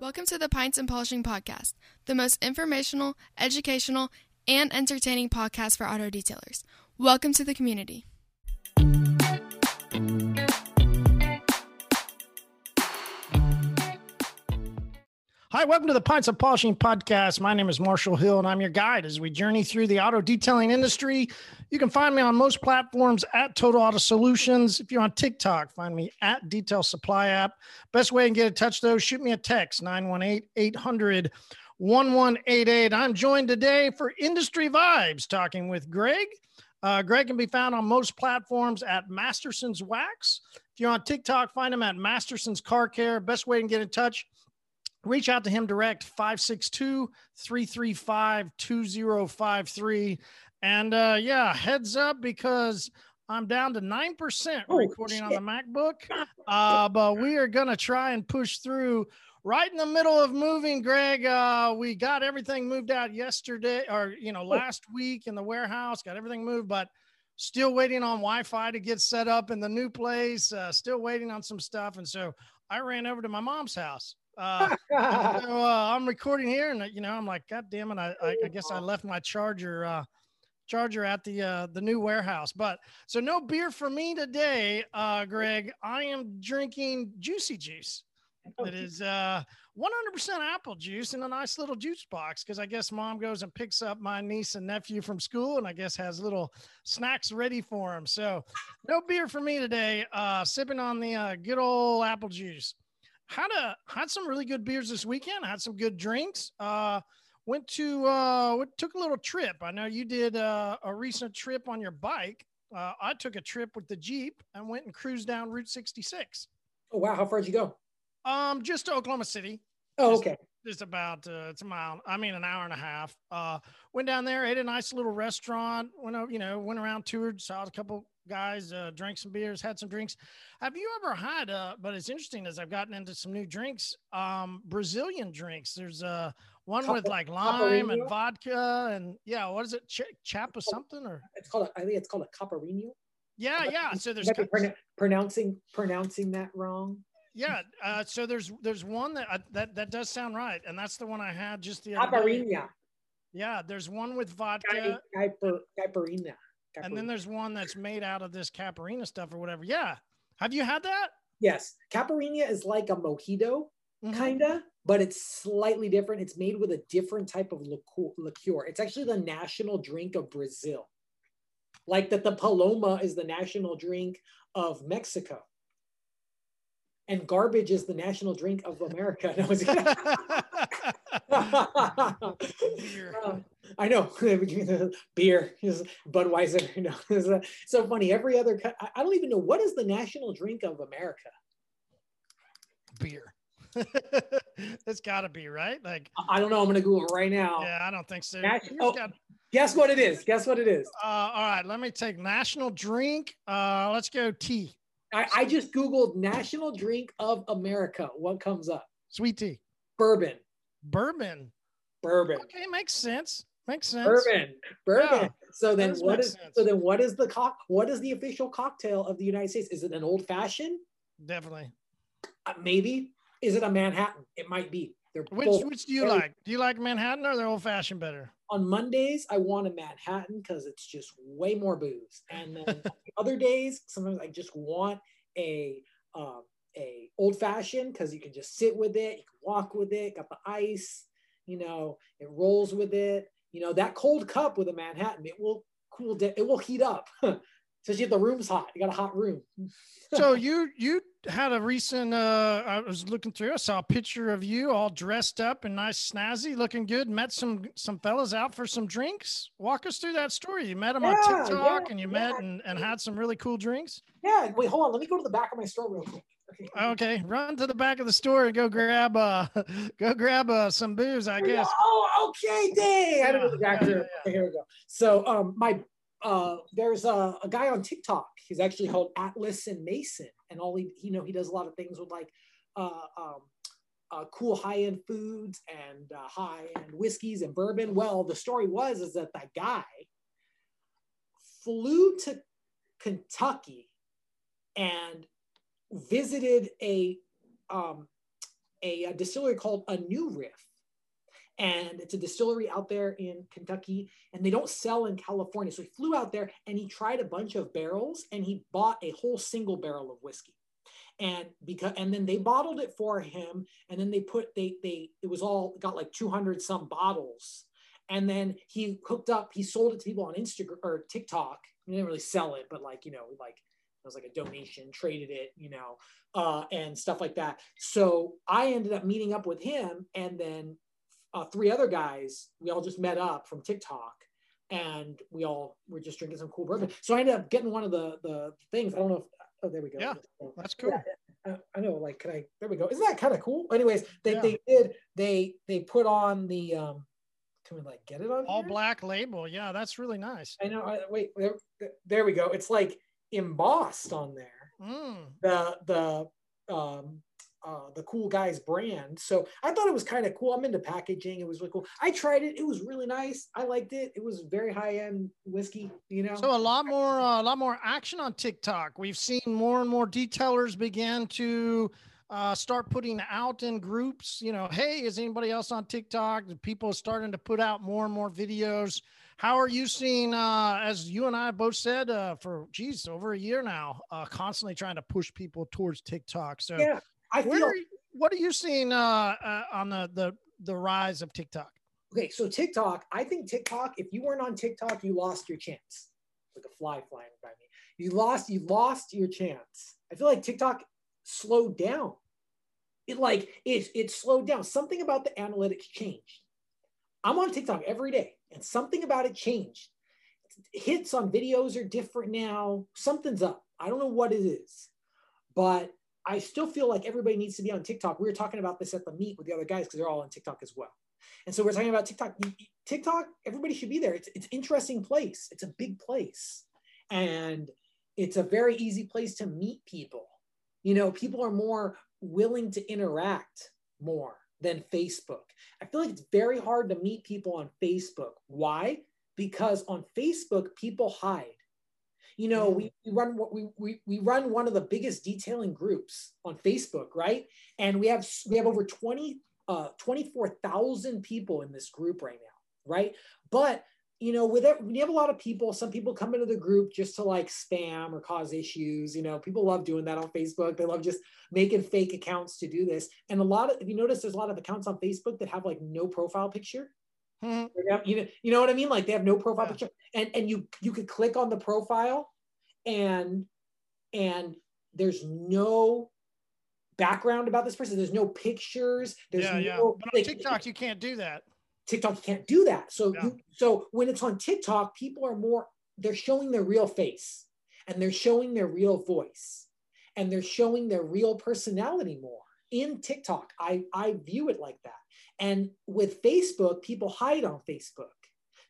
Welcome to the Pints and Polishing Podcast, the most informational, educational, and entertaining podcast for auto detailers. Welcome to the community. Hi, welcome to the Pints of Polishing podcast. My name is Marshall Hill, and I'm your guide as we journey through the auto detailing industry. You can find me on most platforms at Total Auto Solutions. If you're on TikTok, find me at Detail Supply App. Best way to get in touch, though, shoot me a text 918 800 1188. I'm joined today for Industry Vibes, talking with Greg. Uh, Greg can be found on most platforms at Masterson's Wax. If you're on TikTok, find him at Masterson's Car Care. Best way to get in touch reach out to him direct 562 335 2053 and uh yeah heads up because i'm down to 9% Oh, recording shit. on the macbook. Uh but we are gonna try and push through right in the middle of moving greg. Uh we got everything moved out yesterday or you know last week in the warehouse got everything moved but still waiting on wi-fi to get set up in the new place uh, still waiting on some stuff. And so i ran over to my mom's house uh, so, uh, I'm recording here, and uh, you know, I'm like, God damn it! I, I, I guess I left my charger, uh, charger at the uh, the new warehouse. But so no beer for me today, uh, Greg. I am drinking juicy juice. That is uh 100% apple juice in a nice little juice box because I guess mom goes and picks up my niece and nephew from school and I guess has little snacks ready for them. So no beer for me today. Uh, sipping on the uh, good old apple juice had a had some really good beers this weekend. Had some good drinks. Uh, went to uh, took a little trip. I know you did uh, a recent trip on your bike. Uh, I took a trip with the Jeep and went and cruised down Route 66. Oh wow, how far did you go? Um, just to Oklahoma City. Oh, Just- okay. Just about uh, it's a mile. I mean, an hour and a half. Uh, went down there, ate a nice little restaurant. Went over, you know, went around, toured, saw a couple guys, uh, drank some beers, had some drinks. Have you ever had? Uh, but it's interesting as I've gotten into some new drinks. Um, Brazilian drinks. There's uh one with like lime and vodka and yeah, what is it? Ch- chapa something or It's called. A, I think it's called a caipirinha. yeah, yeah. So there's pronouncing pronouncing that wrong. yeah. Uh, so there's there's one that uh, that that does sound right, and that's the one I had just the other day. Caipirinha. Yeah, there's one with vodka. Cai- Caiper, caipirinha. and then there's one that's made out of this caparina stuff or whatever. Yeah. Have you had that? yes, caipirinha is like a mojito Mhm. kinda, but it's slightly different. It's made with a different type of liqueur. liqueur. It's actually the national drink of Brazil. Like that, the Paloma is the national drink of Mexico. And garbage is the national drink of America. No, Beer. Um, I know beer is Budweiser. You know, it's so funny. Every other, I- don't even know what is the national drink of America. Beer. it's got to be right. Like, I- don't know. I'm gonna Google it right now. yeah, I don't think so. Oh. got- Guess what it is? Guess what it is? uh, all right, let me take national drink. Uh, let's go tea, I, I just Googled national drink of America. What comes up? sweet tea, Bourbon. Bourbon. Bourbon. Okay, makes sense. Makes sense. Bourbon. Bourbon. Yeah, so then what is sense. so then what is the cock what is the official cocktail of the United States? Is it an old fashioned? Definitely. Uh, maybe. Is it a Manhattan? It might be. They're Which both which do you like? Do you like Manhattan or the old fashioned better? on Mondays, I want a Manhattan because it's just way more booze. And then other days, sometimes I just want a um, a old fashioned because you can just sit with it, you can walk with it, got the ice, you know, it rolls with it. You know, that cold cup with a Manhattan, it will cool down, it will heat up. Especially if the room's hot. You got a hot room. so you you had a recent uh i was looking through i saw a picture of you all dressed up and nice snazzy looking good met some some fellas out for some drinks walk us through that story you met them on Yeah, tiktok yeah, and you yeah. met and, and had some really cool drinks Yeah, wait, hold on. Let me go to the back of my store real quick. Okay. okay run to the back of the store and go grab uh go grab uh some booze i Here we go. guess Oh, okay, dang. I didn't know the Yeah, yeah, yeah, Okay, here we go. So um my uh there's a, a guy on TikTok. He's actually called Atlas and Mason. And all he you know, he does a lot of things with like uh um uh, cool high-end foods and uh, high-end whiskeys and bourbon. Well, the story was is that that guy flew to Kentucky and visited a um, a, a distillery called a New Riff, and it's a distillery out there in Kentucky, and they don't sell in California. So he flew out there and he tried a bunch of barrels, and he bought a whole single barrel of whiskey. And because and then they bottled it for him and then they put they they it was all got like 200 some bottles. And then he hooked up he sold it to people on instagram or tiktok. He didn't really sell it but like you know like it was like a donation traded it you know uh, and stuff like that so i ended up meeting up with him and then uh, three other guys we all just met up from tiktok and we all were just drinking some cool bourbon so i ended up getting one of the the things i don't know if Oh, there we go. Yeah, that's cool. Yeah, I know. Like, can I? There we go. Isn't that kind of cool? Anyways, they yeah. they did they they put on the um. Can we like get it on all here? black label? Yeah, that's really nice. I know. I, wait, there, there we go. It's like embossed on there. Mm. The the um uh, the cool guys brand. So I thought it was kind of cool. I'm into packaging. It was really cool. I tried it. It was really nice. I liked it. It was very high end whiskey, you know. So a lot more, uh, a lot more action on TikTok. We've seen more and more detailers begin to uh, start putting out in groups. You know, hey, is anybody else on TikTok? People are starting to put out more and more videos. How are you seeing, uh, as you and I both said, uh, for geez, over a year now, uh, constantly trying to push people towards TikTok? So, yeah. I feel. Are, what are you seeing uh, uh, on the, the the rise of TikTok? Okay, so TikTok, I think TikTok. If you weren't on TikTok, you lost your chance. Like a fly flying by me. You lost. You lost your chance. I feel like TikTok slowed down. It like it it slowed down. Something about the analytics changed. I'm on TikTok every day, and something about it changed. Hits on videos are different now. Something's up. I don't know what it is, but I still feel like everybody needs to be on TikTok. We were talking about this at the meet with the other guys because they're all on TikTok as well. And so we're talking about TikTok. TikTok, everybody should be there. It's it's interesting place. It's a big place, and it's a very easy place to meet people. You know, people are more willing to interact more than Facebook. I feel like it's very hard to meet people on Facebook. Why? Because on Facebook, people hide you know we, we run what we, we we run one of the biggest detailing groups on facebook right and we have we have over 20 uh 24,000 people in this group right now right but you know with it we have a lot of people some people come into the group just to like spam or cause issues you know people love doing that on facebook they love just making fake accounts to do this and a lot of if you notice there's a lot of accounts on facebook that have like no profile picture Mm-hmm. You know, you know what I mean? Like they have no profile yeah. picture, and and you you could click on the profile, and and there's no background about this person. There's no pictures. There's yeah, no, yeah. But on like, TikTok, you can't do that. TikTok, you can't do that. So yeah. you, so when it's on TikTok, people are more they're showing their real face and they're showing their real voice and they're showing their real personality more in TikTok. I I view it like that. And with Facebook, people hide on Facebook.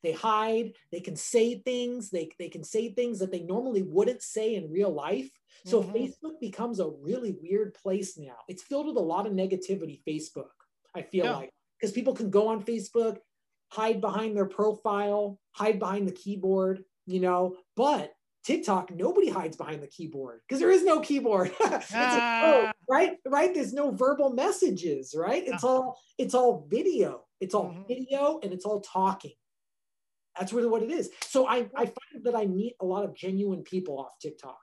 They hide, they can say things, they, they can say things that they normally wouldn't say in real life. So mm-hmm. Facebook becomes a really weird place now. It's filled with a lot of negativity, Facebook, I feel yeah. like, because people can go on Facebook, hide behind their profile, hide behind the keyboard, you know, but TikTok, nobody hides behind the keyboard because there is no keyboard. ah. right? Right? There's no verbal messages, right? It's all it's all video. It's all mm-hmm. video and it's all talking. That's really what it is. So I, I find that I meet a lot of genuine people off TikTok.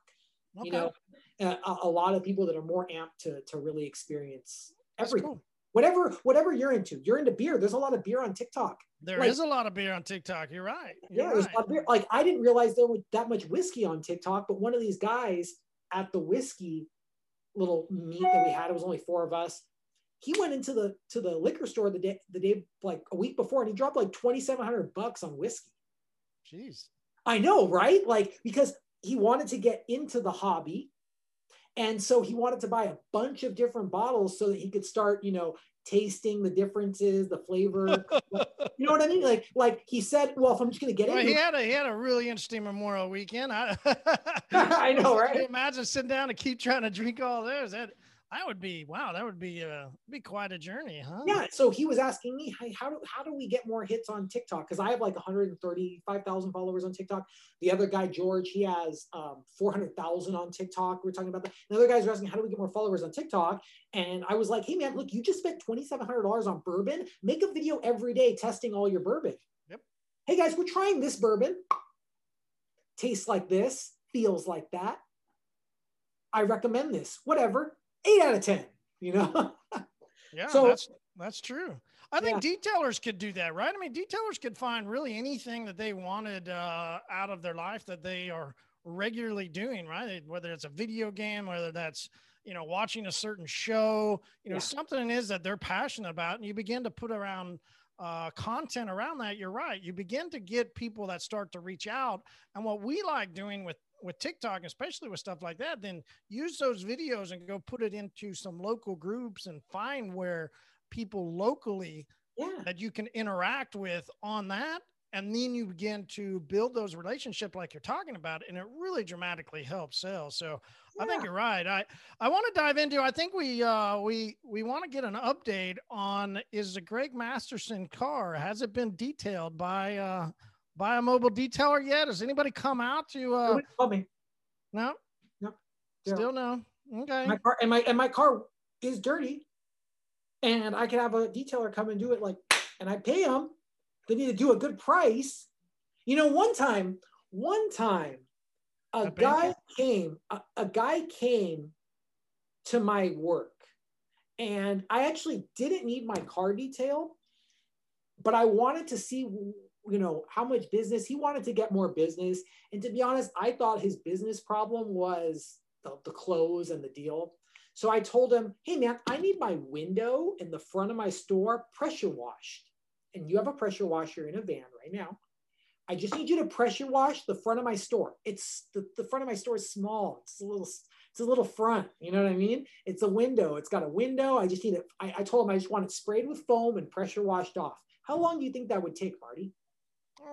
Okay. You know, a, a, lot of people that are more amped to to really experience everything. Cool. Whatever whatever you're into, you're into beer. There's a lot of beer on TikTok. There like, is a lot of beer on TikTok. You're right. You're yeah, there's right. a lot of beer. Like I didn't realize there was that much whiskey on TikTok, but one of these guys at the whiskey little meet that we had, it was only four of us. He went into the to the liquor store the day the day like a week before, and he dropped like twenty seven hundred bucks on whiskey. Jeez. I know, right? Like because he wanted to get into the hobby. And so he wanted to buy a bunch of different bottles so that he could start, you know, tasting the differences, the flavor. you know what I mean? Like, like he said, well, if I'm just going to get well, into he had a he had a really interesting Memorial weekend. I, I know, right? imagine sitting down and keep trying to drink all those. That that would be wow. That would be uh be quite a journey, huh? Yeah. So he was asking me, hey, how do how do we get more hits on TikTok? Because I have like 135,000 followers on TikTok. The other guy, George, he has um, 400,000 on TikTok. We are talking about that. The other guys are asking, how do we get more followers on TikTok? And I was like, hey man, look, you just spent $2,700 on bourbon. Make a video every day testing all your bourbon. Yep. Hey guys, we're trying this bourbon. Tastes like this, feels like that. I recommend this. Whatever eight out of 10, you know? yeah, so, that's, that's true. I think yeah. detailers could do that, right? I mean, detailers could find really anything that they wanted uh, out of their life that they are regularly doing, right? Whether it's a video game, whether that's you know watching a certain show, you know yeah. something is that they're passionate about, and you begin to put around uh, content around that. You're right. You begin to get people that start to reach out, and what we like doing with with TikTok, especially with stuff like that, then use those videos and go put it into some local groups and find where people locally yeah. that you can interact with on that. And then you begin to build those relationships like you're talking about, and it really dramatically helps sales. So yeah. I think you're right. I, I want to dive into. I think we uh, we we want to get an update on is the Greg Masterson car has it been detailed by uh, by a mobile detailer yet? Has anybody come out to? Uh, call me. No. No. Still no. Okay. My car and my and my car is dirty, and I can have a detailer come and do it like, and I pay them. They need to do a good price. You know, one time, one time, a guy came. A, a guy came to my work, and I actually didn't need my car detailed, but I wanted to see you know how much business he wanted to get more business. And to be honest i thought his business problem was the, the close and the deal. So i told him hey man i need my window in the front of my store pressure washed. And you have a pressure washer in a van right now. I just need you to pressure wash the front of my store. It's the, the front of my store is small. It's a little it's a little front. You know what i mean? It's a window. It's got a window. I just need it I, I told him i just want it sprayed with foam and pressure washed off. How long do you think that would take marty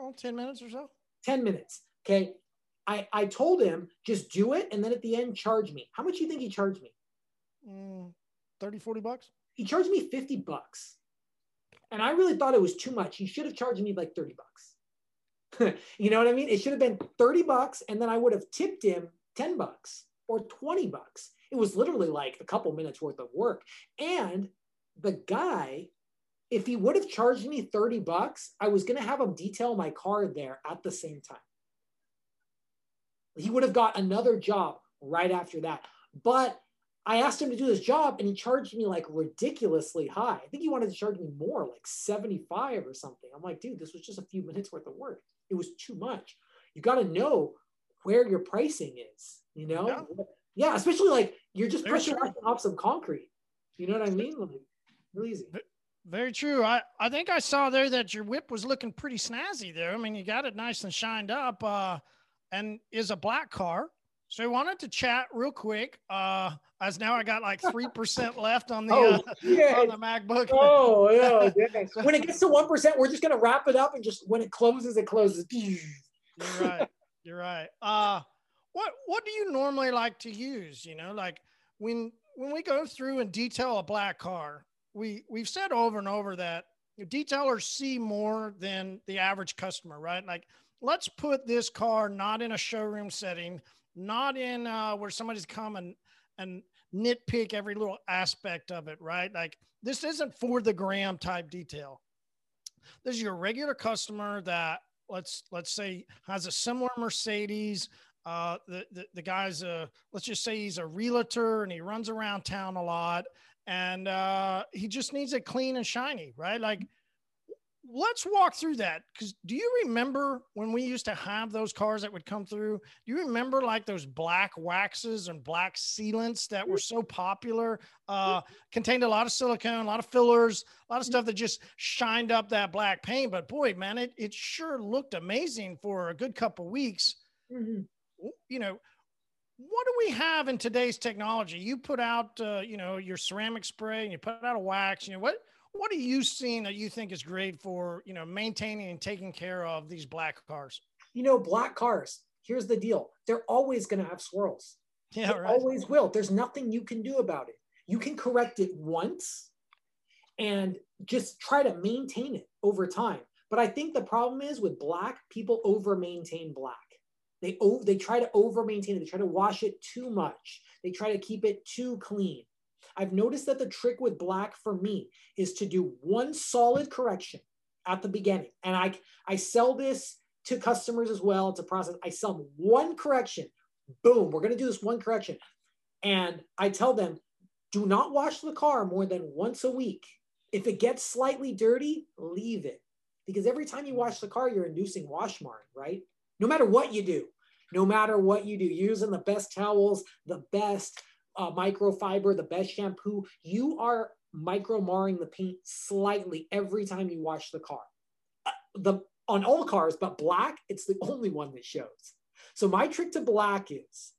oh, 10 minutes or so. 10 minutes. Okay. I, I told him just do it and then at the end charge me. How much do you think he charged me? Mm, 30, 40 bucks? He charged me 50 bucks. And I really thought it was too much. He should have charged me like 30 bucks. you know what I mean? It should have been 30 bucks and then I would have tipped him 10 bucks or 20 bucks. It was literally like a couple minutes worth of work. And the guy if he would have charged me 30 bucks, I was going to have him detail my car there at the same time. He would have got another job right after that. But I asked him to do this job and he charged me like ridiculously high. I think he wanted to charge me more, like 75 or something. I'm like, dude, this was just a few minutes worth of work. It was too much. You got to know where your pricing is, you know? Yeah, yeah especially like you're just pressure washing off some concrete. You know what I mean? Like, really easy. Very true. I, I think I saw there that your whip was looking pretty snazzy there. I mean, you got it nice and shined up uh, and is a black car. So I wanted to chat real quick. Uh, as now I got like 3% left on the, oh, uh, on the MacBook. Oh, yeah. when it gets to 1%, we're just going to wrap it up and just when it closes, it closes. You're right. You're right. Uh, what, what do you normally like to use? You know, like when, when we go through and detail a black car, we we've said over and over that detailers see more than the average customer, right? Like, let's put this car not in a showroom setting, not in uh, where somebody's come and and nitpick every little aspect of it, right? Like, this isn't for the gram type detail. This is your regular customer that let's let's say has a similar Mercedes. Uh, the, the the guy's a let's just say he's a realtor and he runs around town a lot and uh, he just needs it clean and shiny, right? Like, let's walk through that because do you remember when we used to have those cars that would come through? Do you remember like those black waxes and black sealants that were so popular? Uh, contained a lot of silicone, a lot of fillers, a lot of stuff that just shined up that black paint. But boy, man, it it sure looked amazing for a good couple weeks. Mm-hmm. You know, what do we have in today's technology? You put out, uh, you know, your ceramic spray and you put out a wax. You know, what what are you seeing that you think is great for, you know, maintaining and taking care of these black cars? You know, black cars. Here's the deal: they're always going to have swirls. Yeah, right. Always will. There's nothing you can do about it. you can correct it once and just try to maintain it over time. But I think the problem is with black, people over maintain black. They over, they try to over maintain it. They try to wash it too much. They try to keep it too clean. I've noticed that the trick with black for me is to do one solid correction at the beginning. And I I sell this to customers as well. It's a process. I sell them one correction. Boom, we're going to do this one correction. And I tell them, do not wash the car more than once a week. If it gets slightly dirty, leave it. Because every time you wash the car, you're inducing wash marring, right? No matter what you do, no matter what you do, using the best towels, the best uh, microfiber, the best shampoo, you are micro marring the paint slightly every time you wash the car. Uh, the on all cars, but black, it's the only one that shows. So my trick to black is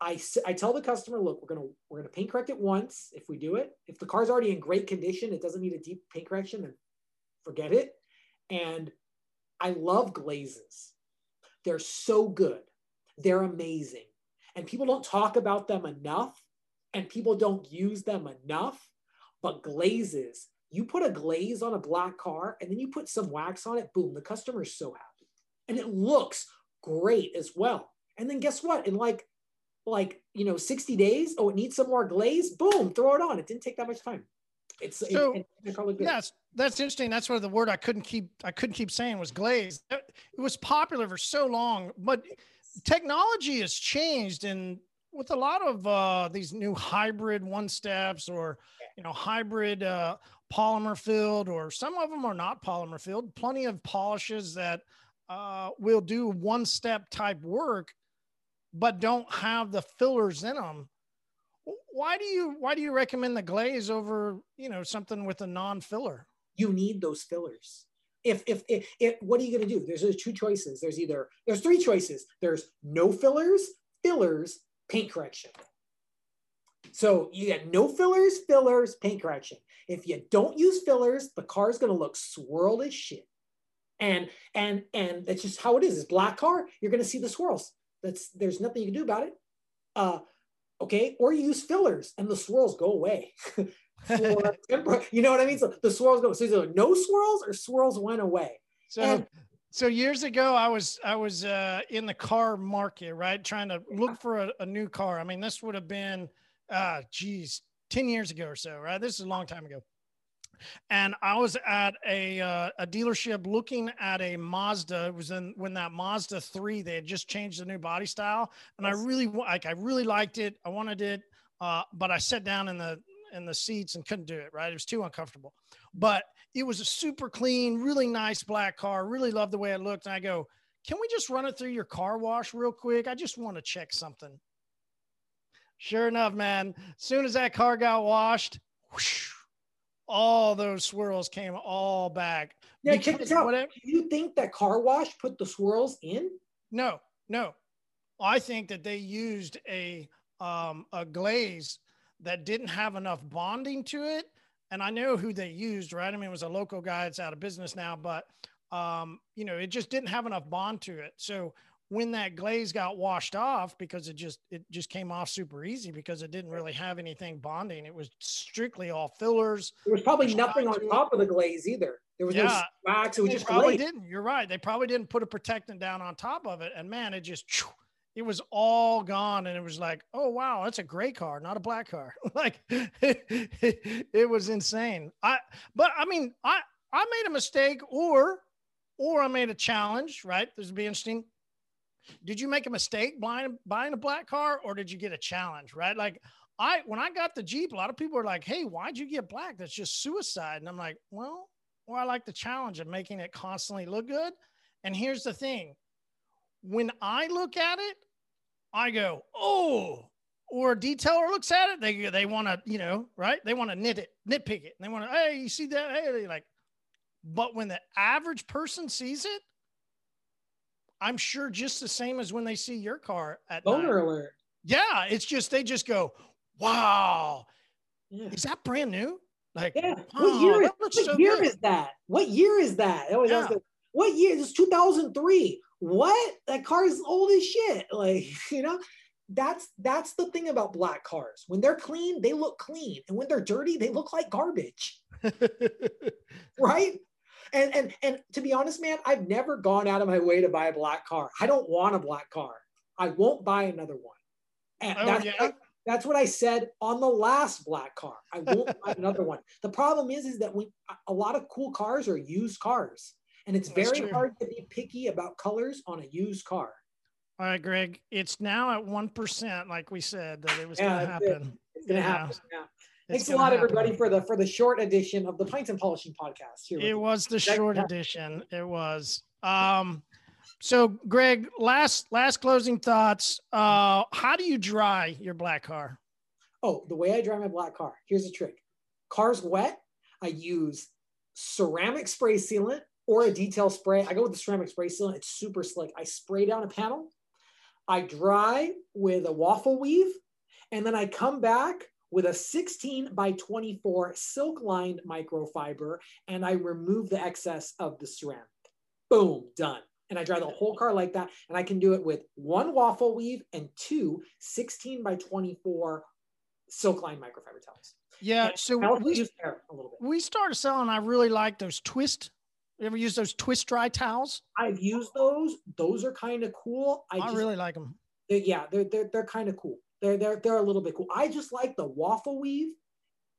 I, I tell the customer, look, we're gonna we're gonna paint correct it once. If we do it, if the car's already in great condition, it doesn't need a deep paint correction, then forget it. And I love glazes. They're so good. They're amazing. And people don't talk about them enough and people don't use them enough. But glazes, you put a glaze on a black car and then you put some wax on it, boom, the customer is so happy. And it looks great as well. And then guess what? In like like you know 60 days oh it needs some more glaze boom throw it on it didn't take that much time it's so it, it yes that's interesting. That's what the word i couldn't keep i couldn't keep saying was glaze it was popular for so long but technology has changed and with a lot of uh, these new hybrid one steps or you know hybrid uh, polymer filled or some of them are not polymer filled plenty of polishes that uh, will do one step type work but don't have the fillers in them why do you why do you recommend the glaze over you know something with a non-filler you need those fillers. If if, if, if what are you going to do? There's, there's two choices. There's either there's three choices. There's no fillers fillers paint correction. So you got no fillers fillers paint correction. If you don't use fillers the car is going to look swirled as shit. And and and that's just how it is. It's black car you're going to see the swirls. That's there's nothing you can do about it. Uh, okay, or you use fillers and the swirls go away. For, you know what I mean? So the swirls go. So either no swirls or swirls went away. So and, so years ago, I was I was uh, in the car market, right, trying to look for a, a new car. I mean, this would have been, uh, geez, ten years ago or so, right? This is a long time ago and I was at a uh, a dealership looking at a Mazda. It was in when that Mazda three they had just changed the new body style, and. I really like I really liked it. I wanted it, uh, but I sat down in the in the seats and couldn't do it. Right, it was too uncomfortable. But it was a super clean, really nice black car. Really loved the way it looked, and I go, "Can we just run it through your car wash real quick? I just want to check something." Sure enough, man. As soon as that car got washed. Whoosh, all those swirls came all back. Yeah, check this out. Whatever, you think that car wash put the swirls in? No, no. I think that they used a um, a glaze that didn't have enough bonding to it. And I know who they used, right? I mean, it was a local guy. It's out of business now, but um, you know, it just didn't have enough bond to it. So when that glaze got washed off because it just it just came off super easy because it didn't really have anything bonding it was strictly all fillers there was probably nothing on top of the glaze either there was yeah, no wax it was just probably glaze. didn't you're right they probably didn't put a protectant down on top of it and man it just it was all gone and it was like oh wow that's a gray car not a black car. Like it, it was insane. I but i mean i i made a mistake or or i made a challenge right? This would be interesting. Did you make a mistake buying buying a black car or did you get a challenge right? Like i when i got the jeep a lot of people were like hey why'd you get black? That's just suicide. And i'm like well well i like the challenge of making it constantly look good. And here's the thing when i look at it i go oh or a detailer looks at it they they want to you know right they want to nit it nitpick it and they want to hey you see that hey like but when the average person sees it I'm sure just the same as when they see your car at boner alert. Yeah, it's just they just go, "Wow, yeah. is that brand new?" Like, yeah. what year, is, that? what so year is that? What year is that? It was, yeah. what year? It's 2003. What? That car is old as shit. Like, you know, that's that's the thing about black cars. When they're clean, they look clean, and when they're dirty, they look like garbage. right? And and and to be honest, man, I've never gone out of my way to buy a black car. I don't want a black car. I won't buy another one. And Oh, that's, yeah? what, that's what I said on the last black car. I won't buy another one. The problem is, is that when a lot of cool cars are used cars, and it's That's very true. hard to be picky about colors on a used car. All right, Greg. It's now at one percent, like we said that it was Yeah, going to happen. It's gonna Yeah. happen. Yeah. It's Thanks a lot, happen. everybody, for the for the short edition of the Pints and Polishing podcast. Here with It you. was the That- short that- edition. It was. Um, so Greg, last last closing thoughts. Uh, how do you dry your black car? Oh, the way I dry my black car. Here's a trick. Car's wet. I use ceramic spray sealant or a detail spray. I go with the ceramic spray sealant. It's super slick. I spray down a panel. I dry with a waffle weave, and then I come back with a 16 by 24 silk lined microfiber, and I remove the excess of the ceramic. Boom, done. And I dry the whole car like that. And I can do it with one waffle weave and two 16 by 24 silk lined microfiber towels. Yeah. And So we use hair a little bit. we started selling. I really like those twist. You ever use those twist dry towels? I've used those. Those are kind of cool. I, I, just, really like them. they- yeah, they're they're, they're kind of cool. They're they're they're a little bit cool. I just like the waffle weave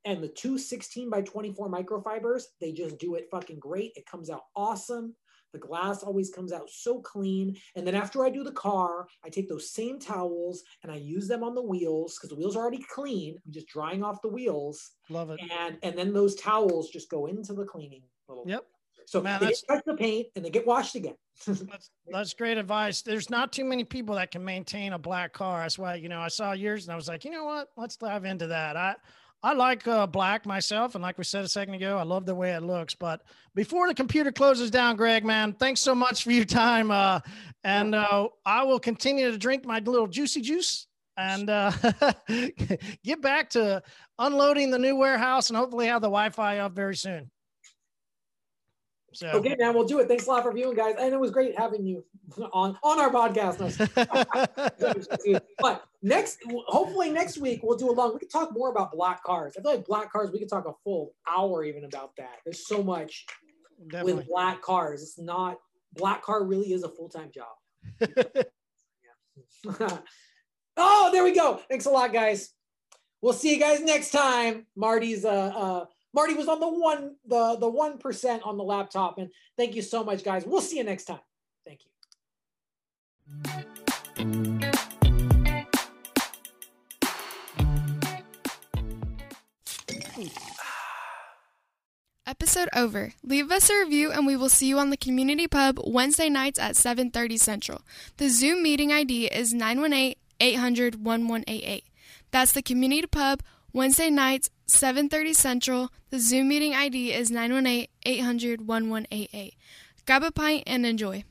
and the two 16 by 24 microfibers. They just do it fucking great. It comes out awesome. The glass always comes out so clean. And then after I do the car, I take those same towels and I use them on the wheels because the wheels are already clean. I'm just drying off the wheels. Love it. And and then those towels just go into the cleaning little Yep. So Man, they touch the paint and they get washed again. That's, that's great advice. There's not too many people that can maintain a black car. That's why, you know, I saw yours and I was like, you know what? Let's dive into that. I, I like uh, black myself. And like we said a second ago, I love the way it looks. But before the computer closes down, Greg, man, thanks so much for your time. Uh, and uh, I will continue to drink my little juicy juice and uh, get back to unloading the new warehouse and hopefully have the Wi Fi up very soon. So, Okay, man, we'll do it. Thanks a lot for viewing, guys. And it was great having you on on our podcast. But next, hopefully next week we'll do a long. We can talk more about black cars. I feel like black cars. We could talk a full hour even about that. There's so much definitely. with black cars. It's not black car really is a full time job. oh, there we go. Thanks a lot, guys. We'll see you guys next time. Marty's uh uh Marty was on the one the the one percent on the laptop, and thank you so much, guys. We'll see you next time. Thank you. Episode over. Leave us a review and we will see you on the community pub Wednesday nights at 7:30 Central. The Zoom meeting ID is 918-800-1188. That's the community pub Wednesday nights 7:30 Central. The Zoom meeting ID is 918-800-1188. Grab a pint and enjoy.